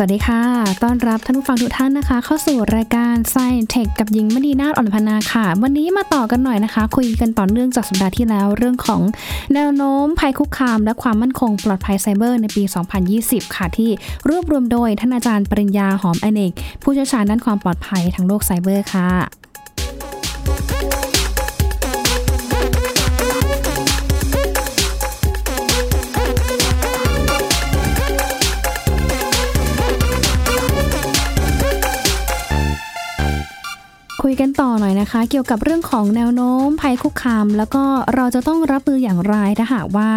วัสดีค่ะ ต้อนรับท่านผู้ฟังทุกท่านนะคะ เข้าสู่รายการ Science Tech กับหญิงมณีนาฏอ่อนพนาค่ะ วันนี้มาต่อกันหน่อยนะคะ คุยกันต่อเนื่องจากสัปดาห์ที่แล้วเรื่องของแนวโน้มภัยคุกคาม และความมั่นคงปลอดภัยไซเบอร์ในปี 2020 ค่ะ ที่รวบรวมโดยท่านอาจารย์ปริญญาหอมอเนก ผู้เชี่ยวชาญด้านความปลอดภัยทางโลกไซเบอร์ค่ะ คุยกันต่อหน่อยนะคะ เกี่ยวกับเรื่องของแนวโน้มภัยคุกคาม แล้วก็เราจะต้องรับมืออย่างไรถ้าหากว่า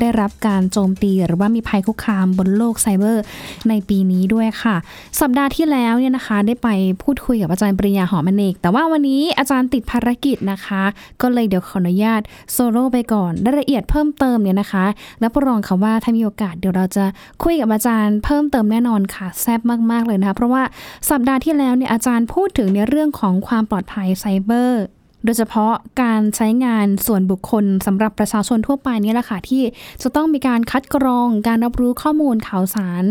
ได้รับการโจมตีหรือว่ามีภัยคุกคามบนโลกไซเบอร์ในปีนี้ด้วยค่ะ สัปดาห์ที่แล้วเนี่ยนะคะ ได้ไปพูดคุยกับอาจารย์ปริญญาหอมเนก แต่ว่าวันนี้อาจารย์ติดภารกิจนะคะ ก็เลยเดี๋ยวขออนุญาตโซโล่ไปก่อนรายละเอียดเพิ่มเติมเนี่ยนะคะแล้วรองค่ะว่าถ้ามีโอกาสเดี๋ยวเราจะคุยกับอาจารย์เพิ่มเติมแน่นอนค่ะแซ่บมากๆเลยนะคะเพราะว่าสัปดาห์ที่แล้วเนี่ยอาจารย์พูดถึงในเรื่องของความปลอดภัยไซเบอร์ โดยเฉพาะการใช้งานส่วนบุคคลสำหรับประชาชนทั่วไปนี่แหละค่ะที่จะต้องมีการคัดกรองการรับรู้ข้อมูลข่าวสาร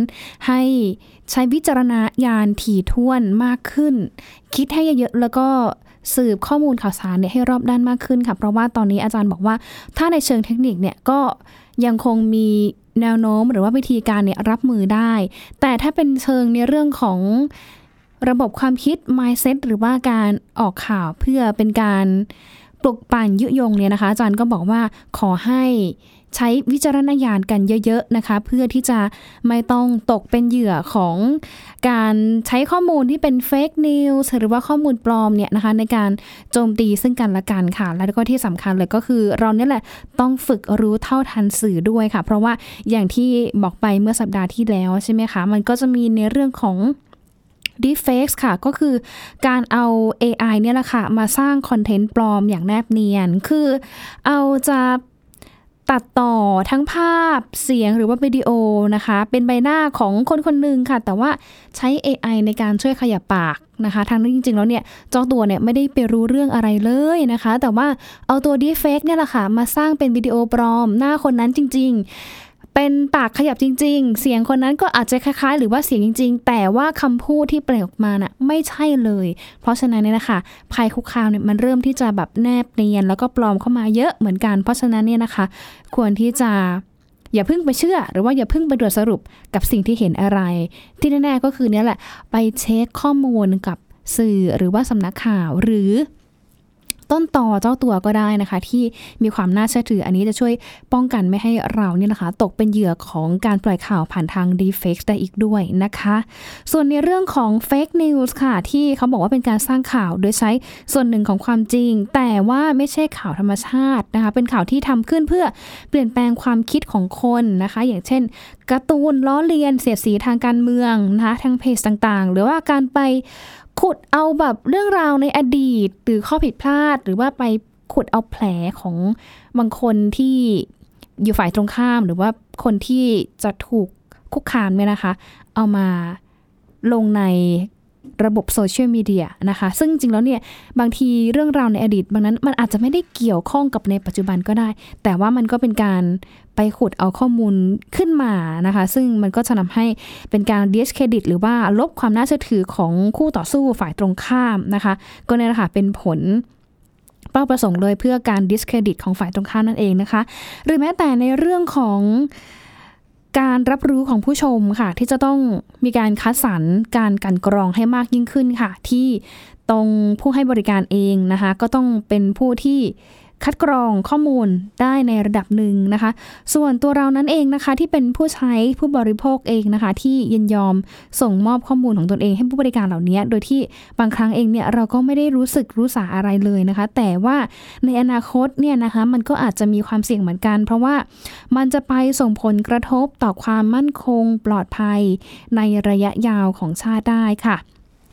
ให้ใช้วิจารณญาณถี่ถ้วนมากขึ้น คิดให้เยอะๆแล้วก็สืบข้อมูลข่าวสารเนี่ยให้รอบด้านมากขึ้นค่ะเพราะว่าตอนนี้อาจารย์บอกว่า ถ้าในเชิงเทคนิคเนี่ยก็ยังคงมีแนวโน้มหรือว่าวิธีการเนี่ยรับมือได้ แต่ถ้าเป็นเชิงในเรื่องของ ระบบความคิด mindset หรือว่าการออกข่าวเพื่อเป็นการปลุกปั่นยุยงเนี่ยนะคะ อาจารย์ก็บอกว่าขอให้ใช้วิจารณญาณกันเยอะๆนะคะ เพื่อที่จะไม่ต้องตกเป็นเหยื่อของการใช้ข้อมูลที่เป็นเฟกนิวส์หรือว่าข้อมูลปลอมเนี่ยนะคะ ในการโจมตีซึ่งกันและกันค่ะ แล้วก็ที่สำคัญเลยก็คือเราเนี่ยแหละต้องฝึกรู้เท่าทันสื่อด้วยค่ะ เพราะว่าอย่างที่บอกไปเมื่อสัปดาห์ที่แล้วใช่ไหมคะ มันก็จะมีในเรื่องของ d e e p f a k e ค่ะ ก็คือการเอา AI เนี่ยแหละค่ะ มาสร้างคอนเทนต์ปลอมอย่างแนบเนียน คือเอาจะตัดต่อทั้งภาพเสียงหรือว่าวิดีโอนะคะ เป็นใบหน้าของคนคนหนึ่งค่ะ แต่ว่าใช้ AI ในการช่วยขยับปากนะคะทางนั้นจริง ๆ แล้วเนี่ยเจ้าตัวเนี่ยไม่ได้ไปรู้เรื่องอะไรเลยนะคะ แต่ว่าเอาตัว Deepfake เนี่ยแหละค่ะ มาสร้างเป็นวิดีโอปลอมหน้าคนนั้นจริง ๆ เป็นปากขยับจริง ๆ เสียงคนนั้นก็อาจจะคล้ายๆ หรือว่าเสียงจริง ๆ แต่ว่าคำพูดที่เปล่งออกมาน่ะไม่ใช่เลย เพราะฉะนั้นเนี่ยนะคะภัยคุกคามเนี่ยมันเริ่มที่จะแบบแนบเนียน แล้วก็ปลอมเข้ามาเยอะเหมือนกัน เพราะฉะนั้นเนี่ยนะคะ ควรที่จะอย่าเพิ่งไปเชื่อ หรือว่าอย่าเพิ่งไปตรวจสรุปกับสิ่งที่เห็นอะไร ที่แน่ๆก็คือเนี่ยแหละ ไปเช็คข้อมูลกับสื่อหรือว่าสำนักข่าวหรือ ต้นต่อเจ้าตัวก็ได้นะคะ ที่มีความน่าเชื่อถืออันนี้จะช่วยป้องกันไม่ให้เราเนี่ยนะคะ ตกเป็นเหยื่อของการปล่อยข่าวผ่านทาง deepfake ได้อีกด้วยนะคะ ส่วนในเรื่องของ fake news ค่ะ ที่เขาบอกว่าเป็นการสร้างข่าวโดยใช้ส่วนหนึ่งของความจริง แต่ว่าไม่ใช่ข่าวธรรมชาตินะคะ เป็นข่าวที่ทำขึ้นเพื่อเปลี่ยนแปลงความคิดของคนนะคะ อย่างเช่นการ์ตูนล้อเลียนเสียดสีทางการเมืองนะคะทางเพจต่างๆ หรือว่าการไป ขุดเอาแบบเรื่องราวในอดีต หรือข้อผิดพลาด หรือว่าไปขุดเอาแผลของบางคนที่อยู่ฝ่ายตรงข้าม หรือว่าคนที่จะถูกคุกคามเนี่ยนะคะ เอามาลงใน ระบบโซเชียลมีเดียนะคะ ซึ่งจริงแล้วเนี่ยบางทีเรื่องราวในอดีต บางนั้นมันอาจจะไม่ได้เกี่ยวข้องกับในปัจจุบันก็ได้ แต่ว่ามันก็เป็นการไปขุดเอาข้อมูลขึ้นมานะคะ ซึ่งมันก็จะทำให้เป็นการดิสเครดิตหรือว่าลบความน่าเชื่อถือของคู่ต่อสู้ฝ่ายตรงข้ามนะคะ ก็เนี่ยแหละค่ะเป็นผลเป้าประสงค์เลยเพื่อการดิสเครดิตของฝ่ายตรงข้ามนั่นเองนะคะ หรือแม้แต่ในเรื่องของ การรับรู้ของผู้ชมค่ะ ที่จะต้องมีการคัดสรรการกลั่นกรองให้มากยิ่งขึ้นค่ะ ที่ตรงผู้ให้บริการเองนะคะ ก็ต้องเป็นผู้ที่ คัดกรองข้อมูลได้ในระดับหนึ่งนะคะ ส่วนตัวเรานั้นเองนะคะที่เป็นผู้ใช้ผู้บริโภคเองนะคะ ที่ยินยอมส่งมอบข้อมูลของตนเองให้ผู้บริการเหล่านี้ โดยที่บางครั้งเองเนี่ยเราก็ไม่ได้รู้สึกรู้สาอะไรเลยนะคะ แต่ว่าในอนาคตเนี่ยนะคะมันก็อาจจะมีความเสี่ยงเหมือนกัน เพราะว่ามันจะไปส่งผลกระทบต่อความมั่นคงปลอดภัยในระยะยาวของชาติได้ค่ะ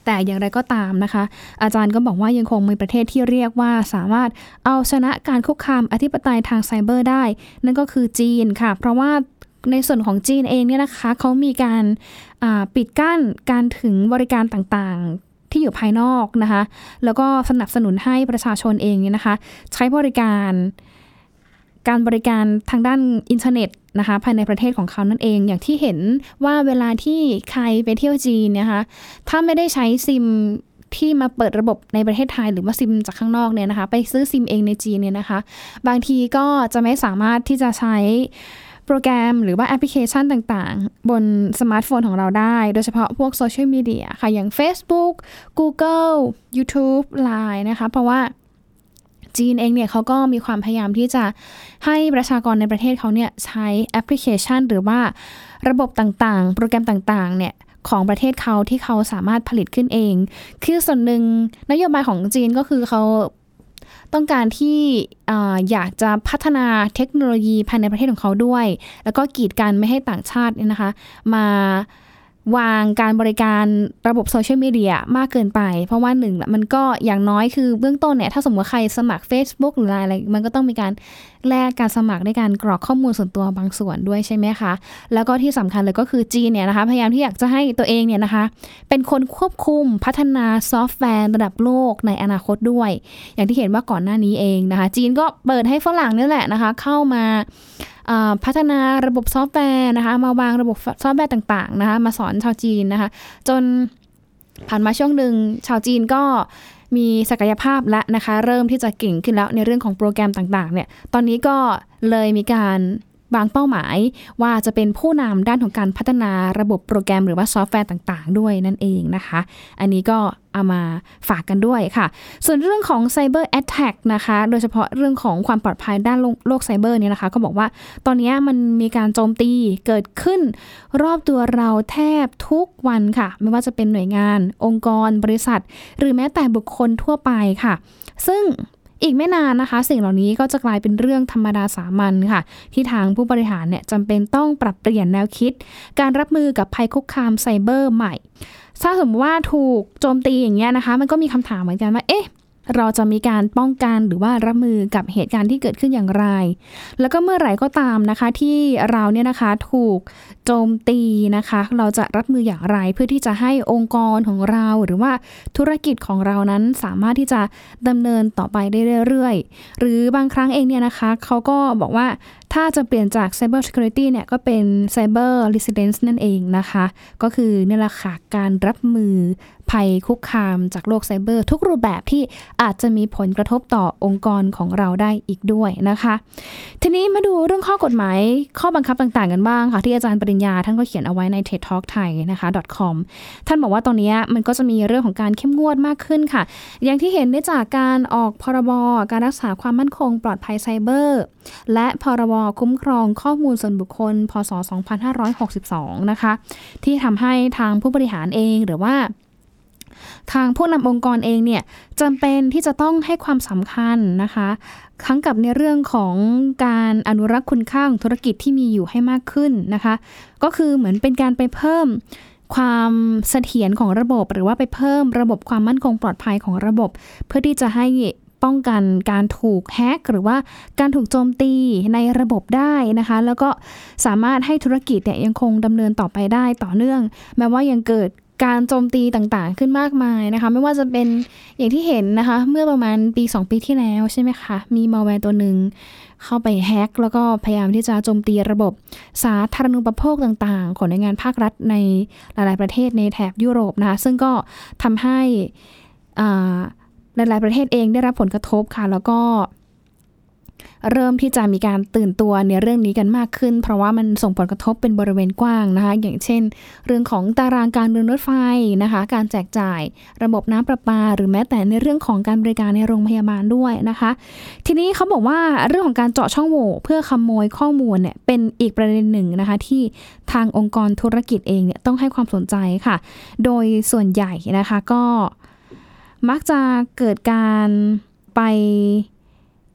แต่อย่างไรก็ตามนะคะ อาจารย์ก็บอกว่ายังคงมีประเทศที่เรียกว่าสามารถเอาชนะการคุกคามอธิปไตยทางไซเบอร์ได้ นั่นก็คือจีนค่ะ เพราะว่าในส่วนของจีนเองเนี่ยนะคะเขามีการปิดกั้นการถึงบริการต่างๆที่อยู่ภายนอกนะคะ แล้วก็สนับสนุนให้ประชาชนเองเนี่ยนะคะ ใช้บริการ การบริการทางด้านอินเทอร์เน็ตนะคะภายในประเทศของเขานั่นเอง อย่างที่เห็นว่าเวลาที่ใครไปเที่ยวจีนนะคะถ้าไม่ได้ใช้ซิมที่มาเปิดระบบในประเทศไทยหรือว่าซิมจากข้างนอกเนี่ยนะคะ ไปซื้อซิมเองในจีนเนี่ยนะคะ บางทีก็จะไม่สามารถที่จะใช้โปรแกรมหรือว่าแอปพลิเคชันต่างๆ บนสมาร์ทโฟนของเราได้ โดยเฉพาะพวกโซเชียลมีเดียค่ะ อย่าง Facebook Google YouTube Line นะคะ เพราะว่า จีนเองเนี่ยเขาก็มีความพยายามที่จะให้ประชากรในประเทศเขาเนี่ยใช้แอปพลิเคชัน หรือว่าระบบต่างๆ โปรแกรมต่างๆเนี่ยของประเทศเขาที่เขาสามารถผลิตขึ้นเอง คือส่วนหนึ่งนโยบายของจีนก็คือเขาต้องการที่อยากจะพัฒนาเทคโนโลยีภายในประเทศของเขาด้วย แล้วก็กีดกันไม่ให้ต่างชาติเนี่ยนะคะ มา วางการบริการระบบโซเชียลมีเดียมากเกินไป เพราะว่าหนึ่งมันก็อย่างน้อยคือเบื้องต้นเนี่ย ถ้าสมมติใครสมัคร Facebook หรืออะไร มันก็ต้องมีการแลกการสมัครในการกรอกข้อมูลส่วนตัวบางส่วนด้วยใช่ไหมคะ แล้วก็ที่สำคัญเลยก็คือจีนเนี่ยนะคะ พยายามที่อยากจะให้ตัวเองเนี่ยนะคะ เป็นคนควบคุมพัฒนาซอฟต์แวร์ระดับโลกในอนาคตด้วย อย่างที่เห็นว่าก่อนหน้านี้เองนะคะ จีนก็เปิดให้ฝรั่งนี่แหละนะคะ เข้ามา พัฒนาระบบซอฟต์แวร์นะคะมาวางระบบซอฟต์แวร์ต่างๆนะคะมาสอนชาวจีนนะคะจนผ่านมาช่วงหนึ่งชาวจีนก็มีศักยภาพแล้วนะคะ เริ่มที่จะเก่งขึ้นแล้วในเรื่องของโปรแกรมต่างๆเนี่ยตอนนี้ก็เลยมีการ วางเป้าหมายว่าจะเป็นผู้นำด้านของการพัฒนาระบบโปรแกรมหรือว่าซอฟต์แวร์ต่างๆ ด้วยนั่นเองนะคะ อันนี้ก็เอามาฝากกันด้วยค่ะ ส่วนเรื่องของ Cyber Attack นะคะ โดยเฉพาะเรื่องของความปลอดภัยด้านโลกไซเบอร์เนี่ยนะคะ ก็บอกว่าตอนนี้มันมีการโจมตีเกิดขึ้น รอบตัวเราแทบทุกวันค่ะ ไม่ว่าจะเป็นหน่วยงาน องค์กร บริษัท หรือแม้แต่บุคคลทั่วไปค่ะ ซึ่ง อีกไม่นานนะคะ สิ่งเหล่านี้ก็จะกลายเป็นเรื่องธรรมดาสามัญค่ะ ที่ทางผู้บริหารเนี่ยจำเป็นต้องปรับเปลี่ยนแนวคิด การรับมือกับภัยคุกคามไซเบอร์ใหม่ ถ้าสมมติว่าถูกโจมตีอย่างเงี้ยนะคะ มันก็มีคำถามเหมือนกันว่าเอ๊ะ เราจะมีการป้องกันหรือว่ารับมือกับเหตุการณ์ที่เกิดขึ้นอย่างไร แล้วก็เมื่อไหร่ก็ตามนะคะที่เราเนี่ยนะคะถูกโจมตีนะคะ เราจะรับมืออย่างไรเพื่อที่จะให้องค์กรของเราหรือว่าธุรกิจของเรานั้นสามารถที่จะดำเนินต่อไปได้เรื่อยๆ หรือบางครั้งเองเนี่ยนะคะเขาก็บอกว่า ถ้าจะเปลี่ยนจาก Cyber Security เนี่ยก็เป็น Cyber Resilience นั่นเองนะคะ ก็คือนี่แหละค่ะการรับมือภัยคุกคามจากโลกไซเบอร์ ทุกรูปแบบที่อาจจะมีผลกระทบต่อองค์กรของเราได้อีกด้วยนะคะ ทีนี้มาดูเรื่องข้อกฎหมายข้อบังคับต่างๆกันบ้างค่ะ ที่อาจารย์ปริญญาท่านก็เขียนเอาไว้ใน TED Talk ไทยนะคะ .com ท่านบอกว่าตอนนี้มันก็จะมีเรื่องของการเข้มงวดมากขึ้นค่ะ อย่างที่เห็นได้จากการออกพรบการรักษาความมั่นคงปลอดภัยไซเบอร์ และพรบคุ้มครองข้อมูลส่วนบุคคล พศ 2562 นะคะ ที่ทำให้ทางผู้บริหารเองหรือว่า ทางผู้นำองค์กรเองเนี่ยจำเป็นที่จะต้องให้ความสำคัญนะคะทั้งกับในเรื่องของการอนุรักษ์คุณค่าของธุรกิจที่มีอยู่ให้มากขึ้นนะคะ ก็คือเหมือนเป็นการไปเพิ่มความเสถียรของระบบหรือว่าไปเพิ่มระบบความมั่นคงปลอดภัยของระบบ เพื่อที่จะให้ ป้องกันการถูกแฮกหรือว่าการถูกโจมตีในระบบได้นะคะ แล้วก็สามารถให้ธุรกิจเนี่ยยังคงดำเนินต่อไปได้ต่อเนื่อง แม้ว่ายังเกิดการโจมตีต่างๆ ขึ้นมากมายนะคะ ไม่ว่าจะเป็นอย่างที่เห็นนะคะ เมื่อประมาณปี 2 ปีที่แล้วใช่ไหมคะ มีมาแวร์ตัวหนึ่งเข้าไปแฮกแล้วก็พยายามที่จะโจมตีระบบสาธารณูปโภคต่างๆ ของหน่วยงานภาครัฐในหลายๆประเทศในแถบยุโรปนะคะ ซึ่งก็ทำให้ หลาย ๆ ประเทศเองได้รับผลกระทบค่ะ แล้วก็ เริ่มที่จะมีการตื่นตัวในเรื่องนี้กันมากขึ้น เพราะว่ามันส่งผลกระทบเป็นบริเวณกว้างนะคะ อย่างเช่น เรื่องของตารางการเดินรถไฟนะคะ การแจกจ่าย ระบบน้ำประปา หรือแม้แต่ในเรื่องของการบริการในโรงพยาบาลด้วยนะคะ ทีนี้เขาบอกว่าเรื่องของการเจาะช่องโหว่เพื่อขโมยข้อมูลเนี่ยเป็นอีกประเด็นหนึ่งนะคะ ที่ทางองค์กรธุรกิจเองเนี่ยต้องให้ความสนใจค่ะ โดยส่วนใหญ่นะคะก็ มักจะเกิดการไป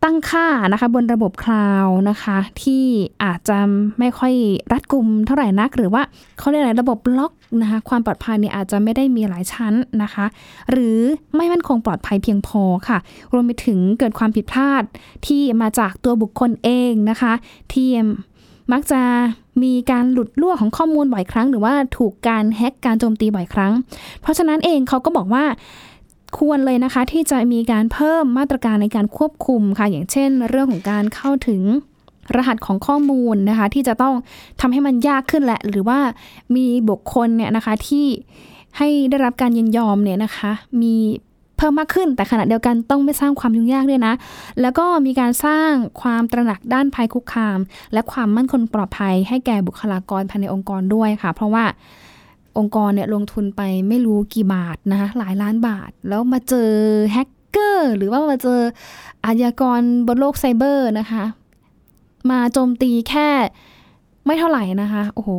ตั้งค่านะคะบนระบบคลาวนะคะ ที่อาจจะไม่ค่อยรัดกุมเท่าไหร่นัก หรือว่าเขาเรียกอะไรระบบล็อกนะคะความปลอดภัยเนี่ยอาจจะไม่ได้มีหลายชั้นนะคะ หรือไม่มั่นคงปลอดภัยเพียงพอค่ะ รวมไปถึงเกิดความผิดพลาดที่มาจากตัวบุคคลเองนะคะที่มักจะมีการหลุดล่วของข้อมูลบ่อยครั้ง หรือว่าถูกการแฮ็กการโจมตีบ่อยครั้ง เพราะฉะนั้นเองเขาก็บอกว่า ควรเลยนะคะที่จะมีการเพิ่มมาตรการในการควบคุมค่ะ อย่างเช่น เรื่องของการเข้าถึงรหัสของข้อมูลนะคะ ที่จะต้องทำให้มันยากขึ้นแหละ หรือว่ามีบุคคลเนี่ยนะคะที่ให้ได้รับการยินยอมเนี่ยนะคะ มีเพิ่มมากขึ้นแต่ขณะเดียวกันต้องไม่สร้างความยุ่งยากด้วยนะ แล้วก็มีการสร้างความตระหนักด้านภัยคุกคาม และความมั่นคงปลอดภัยให้แก่บุคลากรภายในองค์กรด้วยค่ะ เพราะว่า องค์กรเนี่ยลงทุนไปไม่รู้กี่บาทนะคะหลายล้านบาท แล้วมาเจอแฮกเกอร์ หรือว่ามาเจออาชญากรบนโลกไซเบอร์นะคะ มาโจมตีแค่ไม่เท่าไหร่นะคะ โอ้โห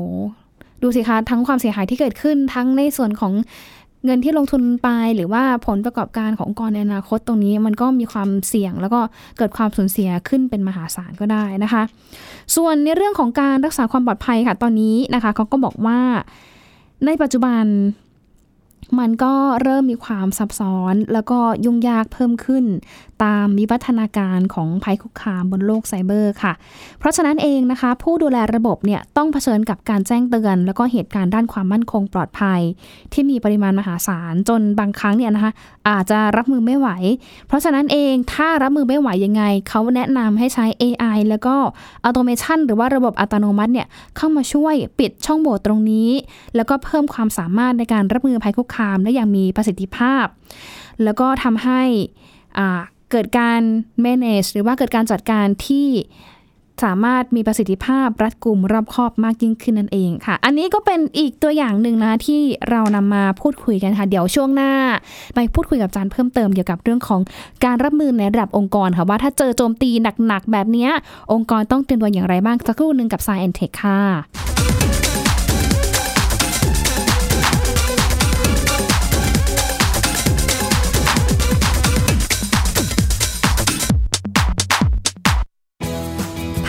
ดูสิคะ ทั้งความเสียหายที่เกิดขึ้นทั้งในส่วนของเงินที่ลงทุนไปหรือว่าผลประกอบการขององค์กรในอนาคตตรงนี้มันก็มีความเสี่ยงแล้วก็เกิดความสูญเสียขึ้นเป็นมหาศาลก็ได้นะคะ ส่วนในเรื่องของการรักษาความปลอดภัยค่ะตอนนี้นะคะเขาก็บอกว่า ในปัจจุบัน มันก็เริ่มมีความซับซ้อนแล้วก็ยุ่งยากเพิ่มขึ้น ตามวิวัฒนาการของภัยคุกคามบนโลกไซเบอร์ค่ะ เพราะฉะนั้นเองนะคะ ผู้ดูแลระบบเนี่ยต้องเผชิญกับการแจ้งเตือน แล้วก็เหตุการณ์ด้านความมั่นคงปลอดภัย ที่มีปริมาณมหาศาลจนบางครั้งเนี่ยนะคะอาจจะรับมือไม่ไหว เพราะฉะนั้นเองถ้ารับมือไม่ไหวยังไง เขาแนะนำให้ใช้ AI แล้วก็อัตโนมัติหรือว่าระบบอัตโนมัติเนี่ยเข้ามาช่วยปิดช่องโหว่ตรงนี้ แล้วก็เพิ่มความสามารถในการรับมือภัยคุกคามได้อย่างมีประสิทธิภาพ แล้วก็ทำให้เกิดการ manage หรือว่าเกิดการจัดการที่สามารถมีประสิทธิภาพรัดกุมรอบคอบมากยิ่งขึ้นนั่นเองค่ะ อันนี้ก็เป็นอีกตัวอย่างหนึ่งนะที่เรานำมาพูดคุยกันค่ะ เดี๋ยวช่วงหน้า ไปพูดคุยกับอาจารย์เพิ่มเติมเกี่ยวกับเรื่องของการรับมือในระดับองค์กรค่ะ ว่าถ้าเจอโจมตีหนักๆ แบบนี้องค์กรต้องเตรียมตัวอย่างไรบ้างสักครู่หนึ่งกับ Science Tech ค่ะ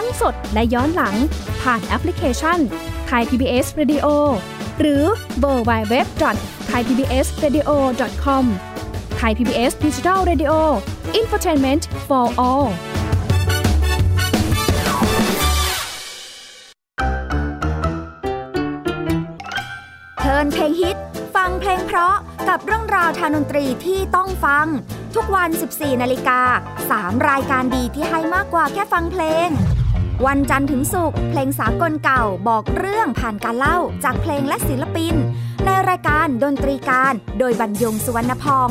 ทั้งสดและย้อนหลังผ่านแอปพลิเคชัน Thai PBS Radio หรือเวอร์ไบเว็บจอดไทยพีบีเอสเรดิโอคอมไทยพีบีเอสดิจิทัลเรดิโออินฟอร์ทนเมนต์ for all เพลินเพลงฮิต ฟังเพลงเพราะกับเรื่องราวทางดนตรีที่ต้องฟัง ทุกวัน 14 นาฬิกา 3 รายการดีที่ให้มากกว่าแค่ฟังเพลง วันจันทร์ถึงศุกร์เพลงสากลเก่าบอกเรื่องผ่านการเล่าจากเพลงและศิลปิน ในรายการดนตรีการโดยบรรยงสุวรรณพอง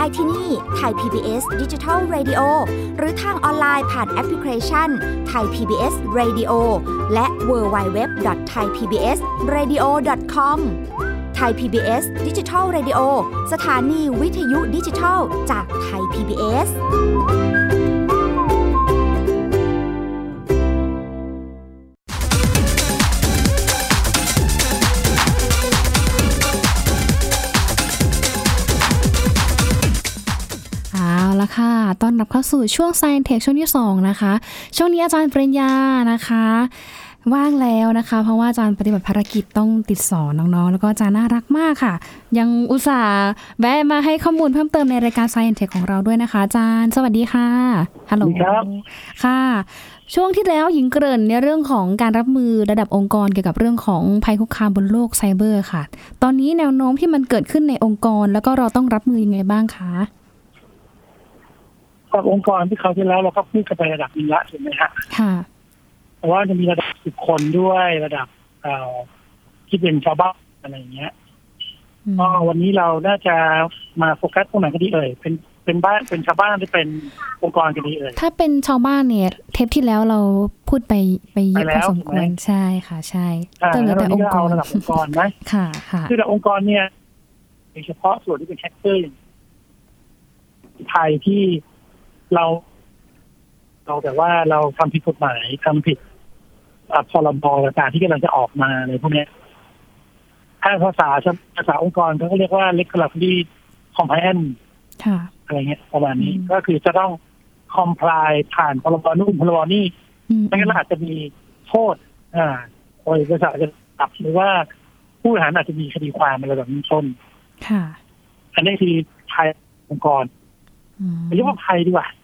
ได้ที่นี่ Thai PBS Digital Radio หรือทางออนไลน์ผ่านแอปพลิเคชันไทย PBS Radio และ w w w t h a i p b s r a d i o c o m ไทย PBS ดิจิทัล Radio สถานีวิทยุดิจิทัลจากไทย PBS ี เข้าสู่ช่วง Science Tech ช่วงที่ 2 นะคะ ช่วงนี้อาจารย์ปริญญานะคะ ว่างแล้วนะคะ เพราะว่าอาจารย์ปฏิบัติภารกิจต้องติดสอนน้องๆ แล้วก็อาจารย์น่ารักมากค่ะ ยังอุตส่าห์แวะมาให้ข้อมูลเพิ่มเติมในรายการ Science Tech ของเราด้วยนะคะอาจารย์สวัสดีค่ะฮัลโหลสวัสดีครับค่ะช่วงที่แล้วหญิงเกริ่นในเรื่องของการรับมือระดับองค์กรเกี่ยวกับเรื่องของภัยคุกคามบนโลกไซเบอร์ค่ะ ตอนนี้แนวโน้มที่มันเกิดขึ้นในองค์กร แล้วก็เราต้องรับมือยังไงบ้างคะ กับองค์กรที่เขาวที่แล้วเราก็พูดกันไประดับหนึงละถูกไหมฮะค่ะแต่ว่าจะมีระดับบุคคลด้วยระดับเอ่อที่เป็นชาวบ้านอะไรอย่างเงี้ยอืมก็วันนี้เราน่าจะมาโฟกัสตรงไหนกันดีเอ่ยเป็นเป็นบ้านเป็นชาวบ้านหรือเป็นองค์กรกันดีเอ่ยถ้าเป็นชาวบ้านเนี่ย เทปที่แล้วเราพูดไปไปเยอะไปพแล้อวสมควรถูกไหมใช่ค่ะ ใช่อ่าแต่เหลืแล้อววันแต่นี้องค์กก็เอารระดับองค์กรไหมค่ะ ค่ะคือระดับองค์กรเนี่ยโดยเฉพาะส่วนที่เป็นแฮกเกอร์อย่างไทยที่ เรา เราแต่ว่าเราทำผิดกฎหมายทำผิดอะพรบต่างๆที่กำลังจะออกมาอะไรพวกเนี้ยถ้าภาษาภาษาองค์กรเขาก็เรียกว่า regulatory compliance ค่ะอะไรเงี้ยประมาณนี้อืมก็คือจะต้อง comply ผ่านพรบนู่นพรบนี่อืมไม่งั้นเราอาจจะมีโทษ อ่าโดยบริษัทอาจจะปรับหรือว่าผู้บริหารอาจจะมีคดีความอะไรแบบนี้ต้นค่ะอันนี้คือภัยองค์กรอืมเรียกว่าภัยดีกว่าค่ะ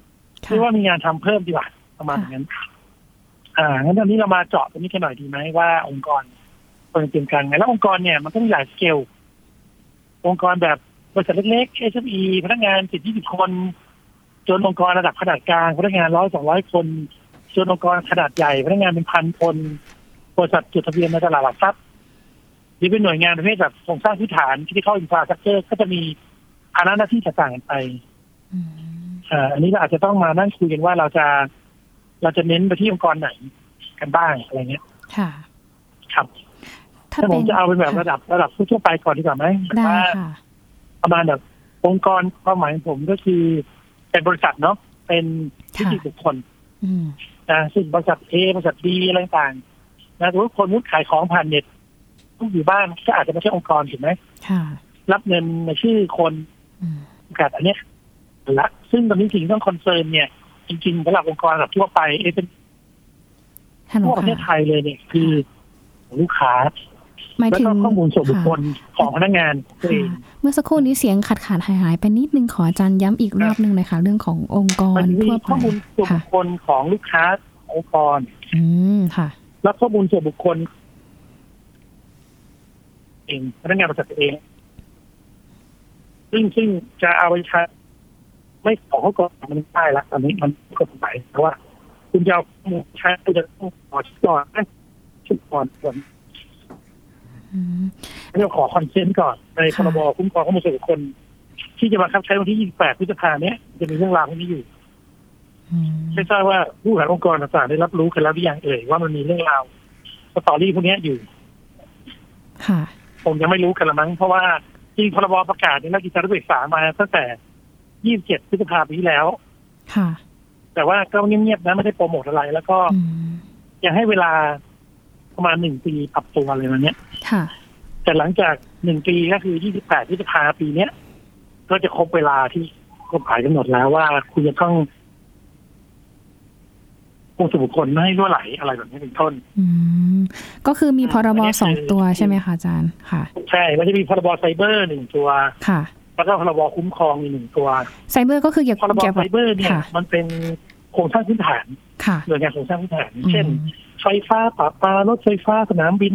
เรียกว่ามีงานทำเพิ่มดีกว่าประมาณนั้น อ่างั้นตอนนี้เรามาเจาะตรงนี้กันหน่อยดีไหมว่าองค์กรควรจะเตรียมการไงแล้วองค์กรเนี่ยมันต้องมีหลายสเกลองค์กรแบบบริษัทเล็กๆ SME พนักงานสิบยี่สิบคน จนองค์กรระดับขนาดกลางพนักงานร้อยสองร้อยคน จนองค์กรขนาดใหญ่พนักงานเป็นพันคนบริษัทจดทะเบียนในตลาดหลักทรัพย์หรือเป็นหน่วยงานประเภทแบบโครงสร้างพื้นฐานที่เข้าอินฟราสตรักเจอร์ก็จะมีภาระหน้าที่ต่างๆกันไป อืมอ่าอันนี้เราอาจจะต้องมานั่งคุยกันว่าเราจะ เราจะเน้นไปที่องค์กรไหนกันบ้างอะไรเงี้ย ค่ะ ครับถ้าถ้าผเป็มนจะเอาเป็นแบบระดับระดับทั่วๆไปก่อนดีกว่าไหมได้ว่าค่ะประมาณแบบองค์กรความหมายของผมก็คือเป็นบริษัทเนาะเป็นนิติบุคคลอืมนะซึ่งบริษัทเอบริษัทบีอะไรต่างๆนะสมมติคนมุดขายของผ่านเน็ตทุกอยู่บ้านก็อาจจะไม่ใช่องค์กรถูกไหมค่ะรับเงินในชื่อคนอืมกับอันเนี้ย ละซึ่งตอนนี้สิ่งที่ต้องคอนเซิร์นเนี่ย จริงๆสำหรับองค์กรระดับทั่วไปเอเป็นฮัลโหลทั่วประเทศไทค่ะยเลยเนี่ยคือลูกค้าหมายแล้วถึงก็ข้อมูลส่วนบุคคลของพนักงานตัวเองค่ะเมื่อสักครู่นี้เสียงขาดขาดหายหายๆไปนิดนึงขออาจารย์ย้ำอีกรอบนึงเลยค่ะเรื่องขององค์กรมันมีทั่วไปข้อมูลส่วนค่ะบุคคลของลูกค้าองค์กร อืมค่ะ และข้อมูลส่วนบุคคล เองพนักงานบริษัทเอง ซึ่งซึ่งจะเอาไปใช้ ไม่ขอเขาก่อนมันไม่ได้ละตอนนี้มันกฎหมายเพราะว่า คุณจะเอาข้อมูลใช้คุณจะต้องขอชื่อก่อนนะชื่อก่อนก่อนอืมเรียกขอ consent ก่อนในพค่ะพรบคุ้มครองข้อมูลส่วนบุคคลที่จะมาบังคับใช้วันที่ 28 พฤษภาเนี้ยจะมีเรื่องราวพวกนี้อยู่อืมไม่ทราบว่าผู้บริหารองค์กรต่างๆได้รับรู้กันแล้วหรือยังเอ่ยว่ามันมีเรื่องราว story พวกเนี้ยอยู่ค่ะคงยังไม่รู้กันละมั้งเพราะว่าจริงพรบประกาศในราชกิจจานุเบกษามาตั้งแต่ 27พฤษภาปีที่แล้ว ค่ะ แต่ว่าก็เงียบๆนะไม่ได้โปรโมทอะไร แล้วก็อืมยังให้เวลาประมาณหนึ่งปีปรับตัวอะไรมาเนี้ยค่ะ แต่หลังจากหนึ่งปีก็คือ28พฤษภาปีเนี้ยก็จะครบเวลาที่กฎหมายกำหนดแล้วว่าคุณจะต้องคงส่วนบุคคลไม่ให้รั่วไหลอะไรแบบนี้เป็นต้น อืม ก็คือมีพรบอันนี้คือสองตัวใช่ไหมคะอาจารย์ ค่ะ ใช่ มันจะมีพรบไซเบอร์หนึ่งตัว ค่ะ แล้วก็พรบคุ้มครองอีกหนึ่งตัวไซเบอร์ก็คือเกี่ยวพรบเกี่ยวไซกับเบอร์เนี่ยค่ะมันเป็นโครงสร้างพื้นฐานค่ะหน่วยงานโครงสร้างพื้นฐานอืมเช่น ไฟฟ้าปราปารถไฟฟ้าสนามบิน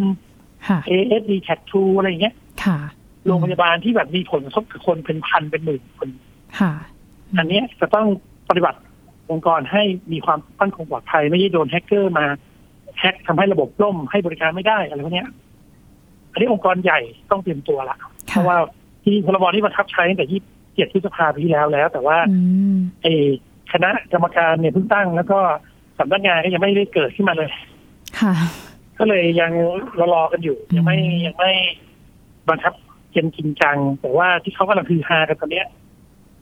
ค่ะ ASD c a t 2อะไรอย่างเงี้ยค่ะโรงพยาบาลที่แบบมีผลกระทบกับคนเป็นพันเป็นหมื่นคนค่ะอันเนี้ยจะต้องปฏิบัติองค์กรให้มีความมั่นคงปลอดภัย ไม่ใช่โดนแฮกเกอร์มาแฮกทำให้ระบบล่มให้บริการไม่ได้อะไรพวกเนี้ยอันนี้องค์กรใหญ่ต้องเตรียมตัวละเพค่ะราะว่า ที่พรบที่บังคับใช้ตั้งแต่ยี่เจ็ดพฤษภาปีที่แล้วแล้ว แต่ว่าอืมเออคณะกรรมการเนี่ยเพิ่งตั้ง แล้วก็สำนักงานก็ยังไม่ได้เกิดขึ้นมาเลยค่ะก็เลยยังรอรอกันอยู่ ยังไม่อืมยังไม่บังคับเกณฑ์จริงจัง แต่ว่าที่เขากำลังคือฮากันตอนเนี้ย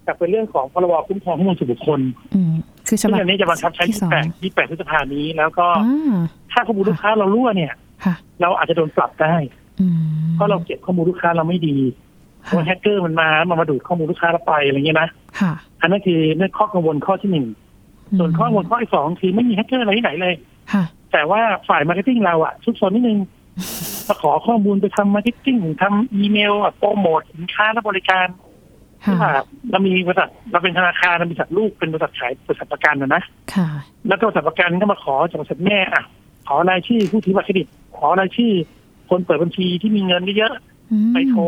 กลับเป็นเรื่องของพรบคุ้มครองข้อมูลส่วนบุคคลอืมคือฉซึ่งบับอันนี้จะบังคับใช้ที่สอง28 28พฤษภานี้ แล้วก็อ่าถ้าข้อมูลลูกค้าเรารั่วเนี่ยค่ะเราอาจจะโดนปรับได้อืมเพราะเราเก็บข้อมูลลูกค้าเราไม่ดี เพราะค่ะแฮกเกอร์มันมามามาดูดข้อมูลลูกค้าเราไปอะไรเงี้ยนะค่ะอันนั้นคือเรื่องข้อกังวลข้อที่หนึ่งส่วนข้อกังวลข้อที่สองคือไม่มีแฮกเกอร์อะไรที่ไหนเลยค่ะแต่ว่าฝ่าย marketing เราอะทุกคนนิดนึงมาขอข้อมูลไปทำ marketing ทำอีเมลอะโปรโมทสินค้าและบริการค่ะว่าเรามีบริษัทเราเป็นธนาคารเรามีบริษัทลูกเป็นบริษัทขายบริษัทประกันนะนะค่ะแล้วก็บริษัทประกันก็มาขอจากบริษัทแม่อะขอรายชื่อผู้ถือบัตรเครดิต ขอรายชื่อ คนเปิดบัญชีที่มีเงินเยอะอืมๆไปโทร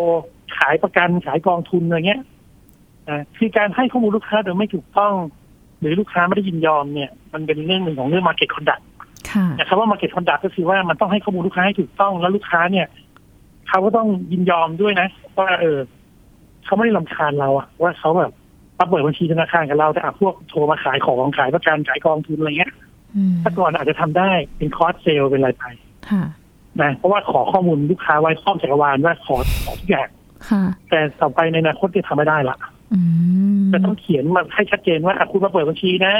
ขายประกันขายกองทุนอะไรเงี้ยอ่าคือการให้ข้อมูลลูกค้าโดยไม่ถูกต้อง หรือลูกค้าไม่ได้ยินยอมเนี่ย มันเป็นเรื่องหนึ่งของเรื่อง market conduct ค่ะนะครับว่า market conduct ก็คือว่ามันต้องให้ข้อมูลลูกค้าให้ถูกต้องแล้วลูกค้าเนี่ย เขาก็ต้องยินยอมด้วยนะว่าเออเขาไม่ได้ลำคาญเราอะว่าเขาแบบมาเปิดบัญชีธนาคารกับเราแต่อะพวกโทรมาขายของขายประกันขายกองทุนอะไรเงี้ยอืมถ้าก่อนอาจจะทำได้เป็นคอร์สเซลเป็นอะไรไปค่ะนะเพราะว่าขอข้อมูลลูกค้าไว้ครอบจักรวาลว่าขอขอทุกอย่างค่ะ แต่ต่อไปในอนาคตจะทำไม่ได้ละอืมจะต้องเขียนมาให้ชัดเจนว่าอะคุณมาเปิดบัญชีนะ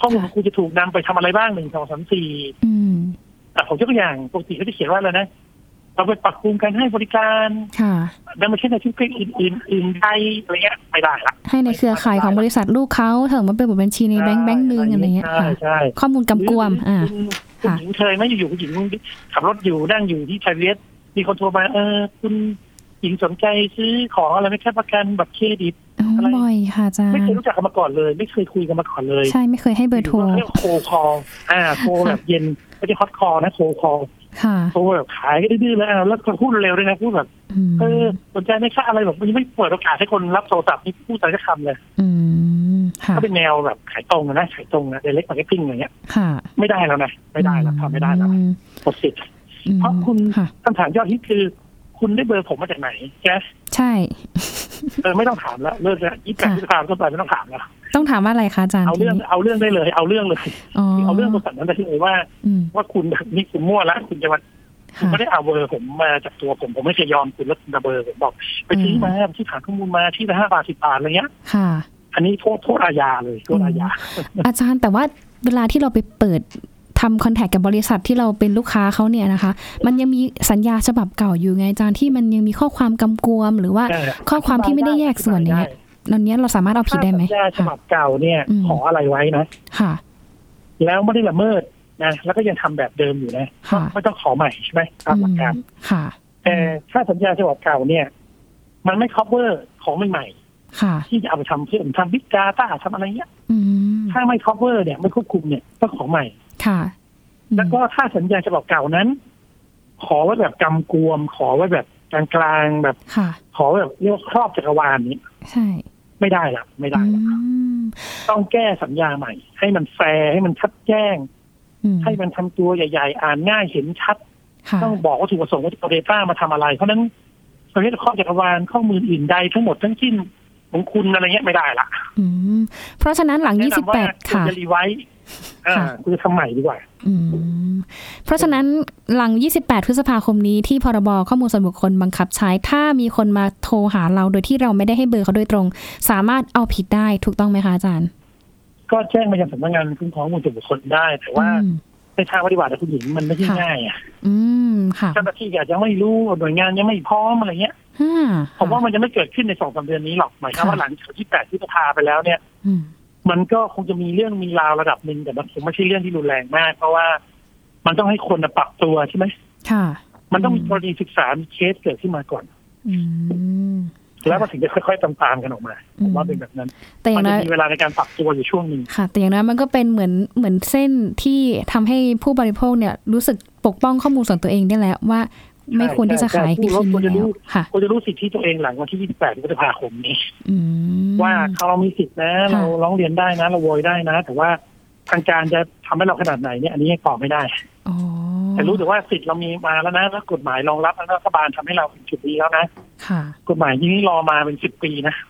ข้อมูลของคุณจะถูกนำไปทำอะไรบ้างหนึ่งสองสามสี่อืมอะผมยกตัวอย่างปกติเขาจะเขียนว่าอะไรนะเราไปปรับปรุงการให้บริการค่ะแล้วไม่ใช่ในธุรกิจอื่นๆอื่นใดอะไรเงี้ยไม่ได้ละให้ในเครือข่ายของบริษัทลูกเขาเถอะมันเป็นบัญชีในแบงค์แบงค์หนึ่งอะไรเงี้ยใช่ค่ะใช่ข้อมูลกำกวม อ่าคุณคุณค่ะหญิงเคยไหมอยู่ๆคุณหญิงขับรถอยู่นั่งอยู่ที่ไทยเวสมีคนโทรมาเออคุณ หญิงสนใจซื้อของอะไรไหม่แค่ประกันบัตรเครดิตอ๋ออะไรบ่อยค่ะอาจารไม่เคยย์รู้จักกันมาก่อนเลย ไม่เคยคุยกันมาก่อนเลย ใช่ไม่เคยให้เบอร์โทรเรียกโคคอลอ่าโทรแบบเย็นไม่ใช่ฮอตคอลนะโคคอลค่ะโทรแบบขายก็ดื้อๆแล้วแล้วก็พูดเร็วด้วยนะพูดแบบอืมเออสนใจไหม่ค่าอะไรแบบมันยังไม่เปิดโอกาสให้คนรับโทรศัพท์นี่พูดอะไรก็คำเลยอืมค่ะก็เป็นแนวแบบขายตรงอะนะขายตรงนะ direct marketing อะไรเงี้ยค่ะไม่ได้แล้วนะไม่ได้แล้วทำไม่ได้แล้วอืมหมดสิทธิ์อืมเพราะคุณค่ะคำถามยอดฮิตคือ คุณได้เบอร์ผมมาจากไหนแกใช่เออไม่ต้องถามแล้วเลิกแล้วยี่สิบแปดค่ะพฤษภาคมก็ไปไม่ต้องถามแล้วต้องถามว่าอะไรคะอาจารย์เอาเรื่องทีนี้เอาเรื่องได้เลย เอาเรื่องเลยอ๋อเอาเรื่องบริษัทนั้นได้เลยว่าอืมว่าคุณแบบนี่คุณมั่วแล้วคุณจะมาคุณค่ะไม่ได้เอาเบอร์ผมมาจากตัวผมผมไม่เคยยอมคุณแล้วคุณเอาเบอร์ผมบอก ไปซื้อมาที่ฐานข้อมูลมาที่ละห้าบาทสิบบาทอะไรเงี้ยค่ะ อันนี้โทษโทษอาญาเลยโทษอาญาอาจารย์แต่ว่าเวลาที่เราไปเปิด ทำคอนแทคกับบริษัทที่เราเป็นลูกค้าเขาเนี่ยนะคะ มันยังมีสัญญาฉบับเก่าอยู่ไงอาจารย์ที่มันยังมีข้อความกำกวม หรือว่าใช่ข้อความที่ไม่ได้แยกส่วนอย่างเงี้ยตอนนี้ยเราสามารถเอาผิดได้ไหมถ้าสัญญาฉค่ะบับเก่าเนี่ยอืมขออะไรไว้นะค่ะ แล้วไม่ได้ละเมิดนะแล้วก็ยังทำแบบเดิมอยู่นะค่ะก็ไม่ต้องขอใหม่ใช่ไหมตามหลักการอืมค่ะแต่ถ้าสัญญาฉบับเก่าเนี่ย มันไม่ cover ของใหม่ค่ะๆที่จะเอาไปทำเพื่อทำบิ๊กดาต้าทำอะไรเงี้ยอืมถ้าไม่ cover เนี่ยไม่ควบคุมเนี่ยก็ของใหม่ ค่ะอืมแล้วก็ถ้าสัญญาฉบับเก่านั้น ขอไว้แบบกำกวม ขอไว้แบบกลางๆแบบค่ะขอแบบเรียกว่าครอบจักรวาลนี้ใช่ไม่ได้ละไม่ได้อืละมต้องแก้สัญญาใหม่ ให้มันแฟร์ให้มันชัดแจ้งอืมให้มันทำตัวใหญ่ ๆ อ่านง่ายเห็นชัดค่ะต้องบอกว่าถูกประสงค์ว่าจะเอาเดต้ามาทำอะไร เพราะฉะนั้นประเภทข้อจักรวาลข้อมูลอื่นใดทั้งหมดทั้งสิ้นของคุณอะไรเงี้ยไม่ได้ละอืมเพราะฉะนั้นหลังแนะนำว่า28คุณค่ะจะรีไว ซ์อ่าค่ะคุณจะทำใหม่ดีกว่าอืมเพราะฉะนั้นหลัง 28 พฤษภาคมนี้ที่พรบข้อมูลส่วนบุคคลบังคับใช้ ถ้ามีคนมาโทรหาเราโดยที่เราไม่ได้ให้เบอร์เขาโดยตรง สามารถเอาผิดได้ถูกต้องไหมคะอาจารย์ ก็แจ้งมายังสำนักงานคุ้มครองข้อมูลส่วนบุคคลได้ แต่ว่าอืมในทางปฏิบัติอะคุณหญิงมันไม่ใช่ค่ะง่ายอะอืมค่ะเจ้าหน้าที่อาจจะไม่รู้หน่วยงานยังไม่พร้อมอะไรเงี้ยฮ่าผมว่ามันจะไม่เกิดขึ้นในสองสามเดือนนี้หรอกหมายความว่าหลังจากที่แปดพฤษภาไปแล้วเนี่ยอื มมันก็คงจะมีเรื่องมีราวระดับหนึ่งแต่มันคงไม่ใช่เรื่องที่รุนแรงมาก เพราะว่ามันต้องให้คนน่ะปรับตัวใช่ไหมค่ะ มันต้องมีกรณีศึกษามีเคสเกิดขึ้นมาก่อนอืมแล้วมันถึงจะค่อยๆตามๆกันออกมาผมว่าเป็นแบบนั้น แต่อมัย่างจะน้อยมีเวลาในการปรับตัวอยู่ช่วงหนึ่งค่ะ แต่อย่างน้อยมันก็เป็นเหมือนเหมือนเส้นที่ทำให้ผู้บริโภคเนี่ยรู้สึกปกป้องข้อมูลส่วนตัวเองได้แล้วว่า ไม่ควรที่จะขายวิธีนี้แล้วค่ะควรจะรู้สิทธิตัวเองหลังวันที่ 28พฤษภาคมนี้อืมว่าเขาเรามีสิทธินะค่ะเราร้องเรียนได้นะ เราโวยได้นะ แต่ว่าทางการจะทำให้เราขนาดไหนเนี่ยอันนี้ยังตอบไม่ได้อ๋อแต่รู้แต่ว่าสิทธิ์เรามีมาแล้วนะแล้วกฎหมายรองรับแล้วรัฐบาลทำให้เราถึงจุดนี้แล้วนะค่ะ กฎหมายที่นี้รอมาเป็นสิบปีนะค่ะ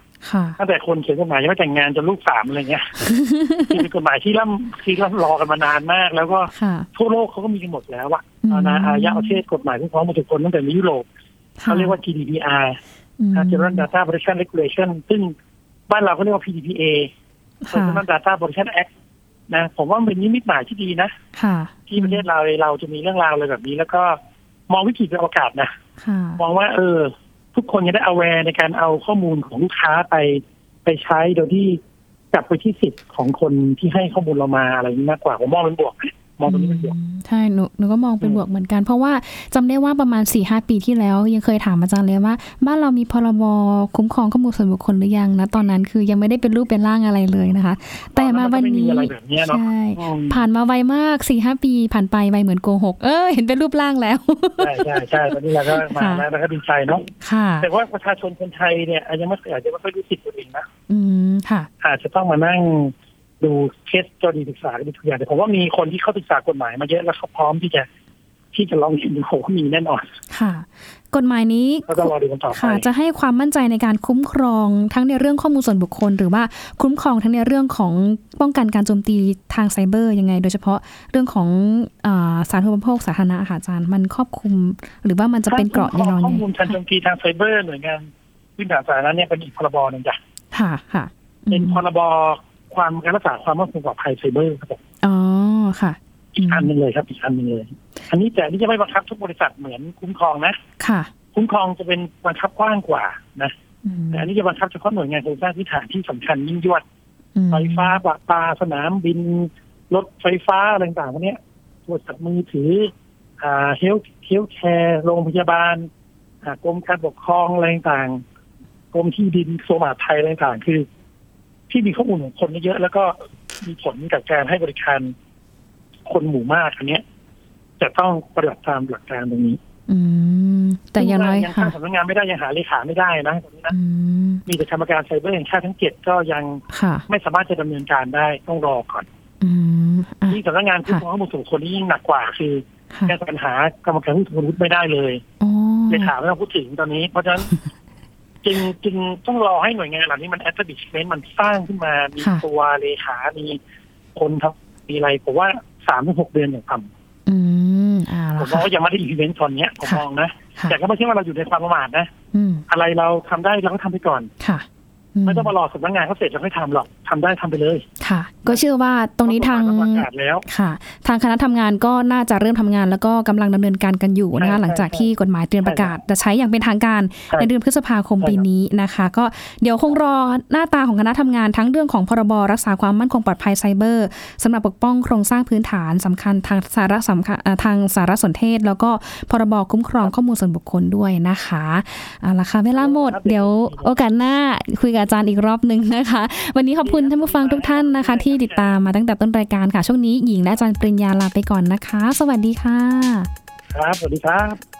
ตั้งแต่คนเขียนกฎหมายยังไม่แต่งงานจนลูกสามอะไรเงี้ยที่เป็นกฎหมายที่ร่ำที่ร่ำรอกันมานานมาก แล้วก็ค่ะทั่วโลกเขาก็มีกันหมดแล้วอะอืมอาณาอายะประเทศกฎหมายคุ้มครองบุคคลตั้งแต่ในยุโรปเขาเรียกว่า GDPR อืม General Data Protection Regulation ซึ่งบ้านเราก็เรียกว่า PDPA ค่ะ Personal Data Protection Act นะผมว่ามันเป็นนิมิตหมายที่ดีนะค่ะที่ประเทศเราเราจะมีเรื่องราวอะไรแบบนี้ แล้วก็มองวิกฤตเป็นโอกาสนะค่ะมองว่าเออ ทุกคนจะได้ aware ในการเอาข้อมูลของลูกค้าไปไปใช้โดยที่กลับไปที่สิทธิ์ของคนที่ให้ข้อมูลเรามาอะไรนี้มากกว่าผมมองเป็นบวกนะ มองตรงนี้เป็นบวกใช่หนูหนูก็มองเป็นอืมบวกเหมือนกัน เพราะว่าจำได้ว่าประมาณ4ี่หปีที่แล้ว ยังเคยถามอาจารย์เลยว่า บ้านเรามีพรบคุ้มครองข้อมูลส่วนบุคคลหรือยังนะตอนนั้นคือยังไม่ได้เป็นรูปเป็นร่างอะไรเลยนะคะ แต่มาวันตอนี้มัก็ไม่มีอะไรแบบเนี้ยเนาะใช่อืมผ่านมาไวมาก4ี่หปีผ่านไปไวเหมือนโกหกเออเห็นเป็นรูปร่างแล้วใช่ใช่ใช่ตอนนี้เราก็มาค่ะแล้วเราก็ดีใจเนาะค่ะแต่ว่าประชาชนคนไทยเนี่ยอาจจะไม่อาจจะไม่ค่อยรู้สิทธิ์ตัวเองนะอืมค่ะ อาจจะต้องมานั่ง ดูเคสกรณีศึกษากันทุกอย่างแต่ผมว่ามีคนที่เขาศึกษากฎหมายมาเยอะแล้วเขาพร้อมที่จะที่จะลองเห็นดูโหมีแน่นอน ค่ะ กฎหมายนี้ก็ต้องรอดูกันต่อไปค่ะ จะให้ความมั่นใจในการคุ้มครองทั้งในเรื่องข้อมูลส่วนบุคคล หรือว่าคุ้มครองทั้งในเรื่องของป้องกันการโจมตีทางไซเบอร์ยังไง โดยเฉพาะเรื่องของอาสาธารณูปโภคสาธารณะค่ะอาจารย์มันครอบคลุม หรือว่ามันจะเป็นเกราะข้ยังไงข้อมูลทางโจมตีทางไซเบอร์หน่วยงานพื้นฐานสาธารณะเนี่ยเป็นอีกพรบหนึ่งจ้ะค่ะค่ะอืเป็นมพรบ ความการรักษาความมั่นคงปลอดภัยไซเบอร์ครับผมอ๋อค่ะอีกอันหนึ่งเลยครับอีกอันหนึ่งเลย อันนี้แต่อันนี้จะไม่บังคับทุกบริษัทเหมือนคุ้มครองนะ ค่ะ คุ้มครองจะเป็นบังคับกว้างกว่านะอืมแต่อันนี้จะบังคับเฉพาะหน่วยงานโครงสร้างพื้นฐานที่สำคัญยิ่งยวดอืมไฟฟ้าประปาสนามบิน รถไฟฟ้าอะไรต่างๆพวกเนี้ยโทรศัพท์มือถืออ่าเฮลเฮลแคร์โรงพยาบาลอ่ากรมการปกครองอะไรต่างๆกรมที่ดินกระทรวงมหาดไทยอะไรต่างๆคือ ที่มีข้อมูลของคนเยอะๆแล้วก็มีผลกับการให้บริการคนหมู่มากอันเนี้ย จะต้องปฏิบัติตามหลักการตรงนี้ อืม แต่อย่างน้อยยังค่ะตั้งสำนักงานไม่ได้ยังหาเลขาไม่ได้นะตรงนี้นะอืมมีแต่กรรมการไซเบอร์แห่งชาติทั้งเจ็ดก็ยังค่ะไม่สามารถจะดำเนินการได้ต้องรอก่อน อืมอะยิ่งสำนักงานคุ้มครองข้อมูลส่วนบุคคลนี่ยิ่งหนักกว่าคือค่ะแก้ปัญหากรรมการผู้ถือหุ้นไม่ได้เลยอ๋อเลขาไม่ต้องพูดถึงตอนนี้เพราะฉะนั้น จึงจึงต้องรอให้หน่วยงานเหล่านี้มัน establishment มันสร้างขึ้นมา มีค่ะ ตัวเลขา มีคนทำมีอะไรผมว่าสามถึงหกเดือนอย่างต่อืมอ่าำผแล้วมมอค่ะงว่ายังไม่ได้ implement ตอนเนี้ยผมค่ะ มองนะ ค่ะ แต่ก็ไม่ใช่ว่าเราอยู่ในความประมาทนะ อืม อะไรเราทำได้เราก็ทำไปก่อน ค่ะ ไม่ต้องมารอสำนักงานเขาเสร็จแล้วค่อยทำหรอกทำได้ทำไปเลย ค่ะ ก็เชื่อว่าตรงนี้ทางเพะกฎหมยมันประกาศแล้วค่ะ ทางคณะทำงานก็น่าจะเริ่มทำงาน แล้วก็กำลังดำเนินการกันอยู่นะคะใช่หลังจากที่กฎหมายเตรียมประกาศ จะใช้อย่างเป็นทางการใช่ในเดือนพฤษภาคมใช่ปีนี้นะคะ ก็เดี๋ยวคงรอหน้าตาของคณะทำงานทั้งเรื่องของพรบรักษาความมั่นคงปลอดภัยไซเบอร์สำหรับปกป้องโครงสร้างพื้นฐานสำคัญทางสาระสำคัญเอ่อทางสารสนเทศ แล้วก็พรบคุ้มครองข้อมูลส่วนบุคคลด้วยนะคะเอาละค่ะเวลาหมด เดี๋ยวโอกาสหน้าคุยกับอาจารย์อีกรอบหนึ่งนะคะ วันนี้ขอบคุณท่านผู้ฟังทุกท่านนะคะ ที่ติดตามมาตั้งแต่ต้นรายการค่ะ ช่วงนี้หญิงและอาจารย์ปริญญาลาไปก่อนนะคะ สวัสดีค่ะ ครับ สวัสดีครับ